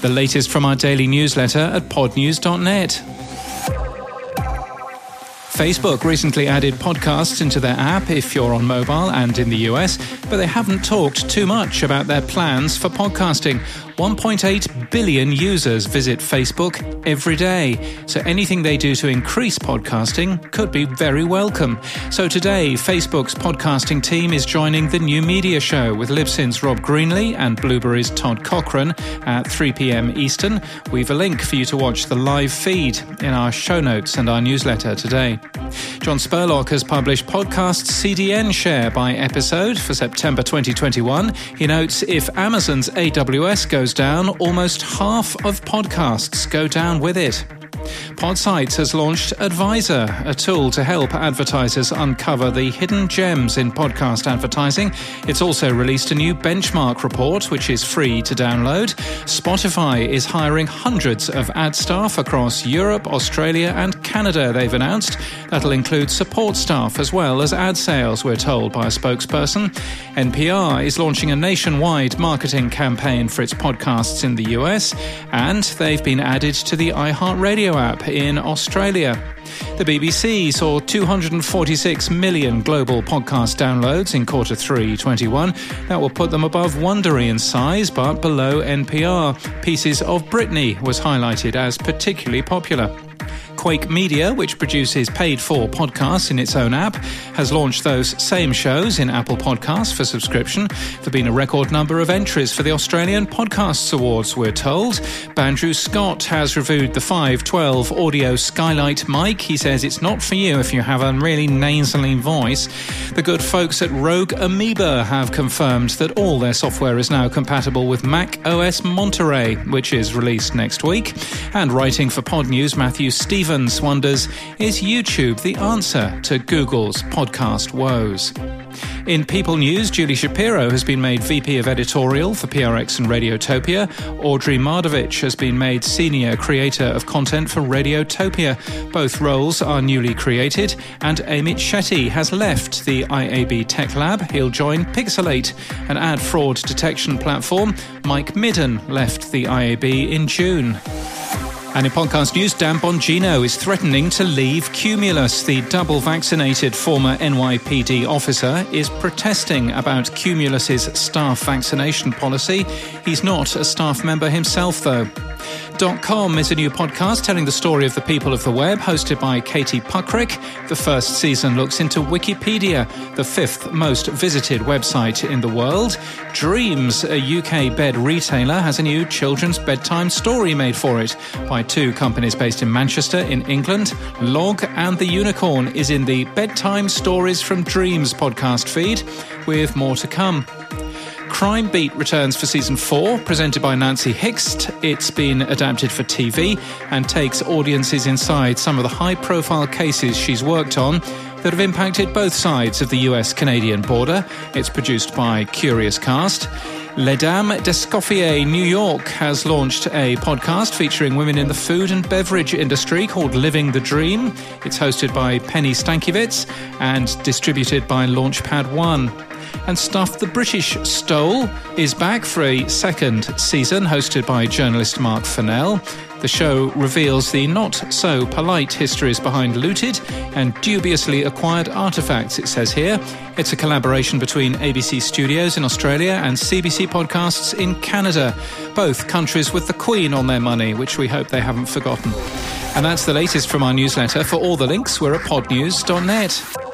The latest from our daily newsletter at podnews.net. Facebook recently added podcasts into their app if you're on mobile and in the US, but they haven't talked too much about their plans for podcasting. 1.8 billion users visit Facebook every day, so anything they do to increase podcasting could be very welcome. So today, Facebook's podcasting team is joining the new media show with Libsyn's Rob Greenlee and Blubrry's Todd Cochran at 3 p.m. Eastern. We've a link for you to watch the live feed in our show notes and our newsletter today. John Spurlock has published podcast CDN share by episode for September 2021. He notes if Amazon's AWS goes goes down, almost half of podcasts go down with it. Podsights has launched Advisor, a tool to help advertisers uncover the hidden gems in podcast advertising. It's also released a new benchmark report, which is free to download. Spotify is hiring hundreds of ad staff across Europe, Australia, and Canada, they've announced. That'll include support staff as well as ad sales, we're told by a spokesperson. NPR is launching a nationwide marketing campaign for its podcasts in the US, and they've been added to the iHeartRadio app in Australia. The BBC saw 246 million global podcast downloads in quarter 3 21. That will put them above Wondery in size, but below NPR. Pieces of Britney was highlighted as particularly popular. Quake Media, which produces paid for podcasts in its own app, has launched those same shows in Apple Podcasts for subscription. There have been a record number of entries for the Australian Podcasts Awards, we're told. Bandrew Scott has reviewed the 512 audio Skylight mic. He says it's not for you if you have a really nasally voice. The good folks at Rogue Amoeba have confirmed that all their software is now compatible with Mac OS Monterey, which is released next week. And writing for Podnews, Matthew Stevens Stevens wonders Is YouTube the answer to Google's podcast woes? In People News, Julie Shapiro has been made VP of Editorial for PRX and Radiotopia. Audrey Mardavich has been made Senior Creator of Content for Radiotopia. Both roles are newly created, and Amit Shetty has left the IAB Tech Lab. He'll join Pixalate, an ad fraud detection platform. Mike Midden left the IAB in June. And in podcast news, Dan Bongino is threatening to leave Cumulus. The double vaccinated former NYPD officer is protesting about Cumulus's staff vaccination policy. He's not a staff member himself, though. Com is a new podcast telling the story of the people of the web, hosted by Katie Puckrick. The first season looks into Wikipedia, the fifth most visited website in the world. Dreams, a UK bed retailer, has a new children's bedtime story made for it by two companies based in Manchester, in England. Log and the Unicorn is in the Bedtime Stories from Dreams podcast feed, with more to come. Crime Beat returns for season four, presented by Nancy Hixt. It's been adapted for TV and takes audiences inside some of the high profile cases she's worked on that have impacted both sides of the US Canadian border. It's produced by Curiouscast. Les Dames d'Escoffier New York has launched a podcast featuring women in the food and beverage industry called Living the Dream. It's hosted by Penny Stankiewicz and distributed by Launchpad One and Stuff the British Stole is back for a second season, hosted by journalist Mark Fennell. The show reveals the not so polite histories behind looted and dubiously acquired artifacts, it says here. It's a collaboration between ABC Studios in Australia and CBC Podcasts in Canada, both countries with the Queen on their money, which we hope they haven't forgotten. And that's the latest from our newsletter. For all the links, we're at podnews.net.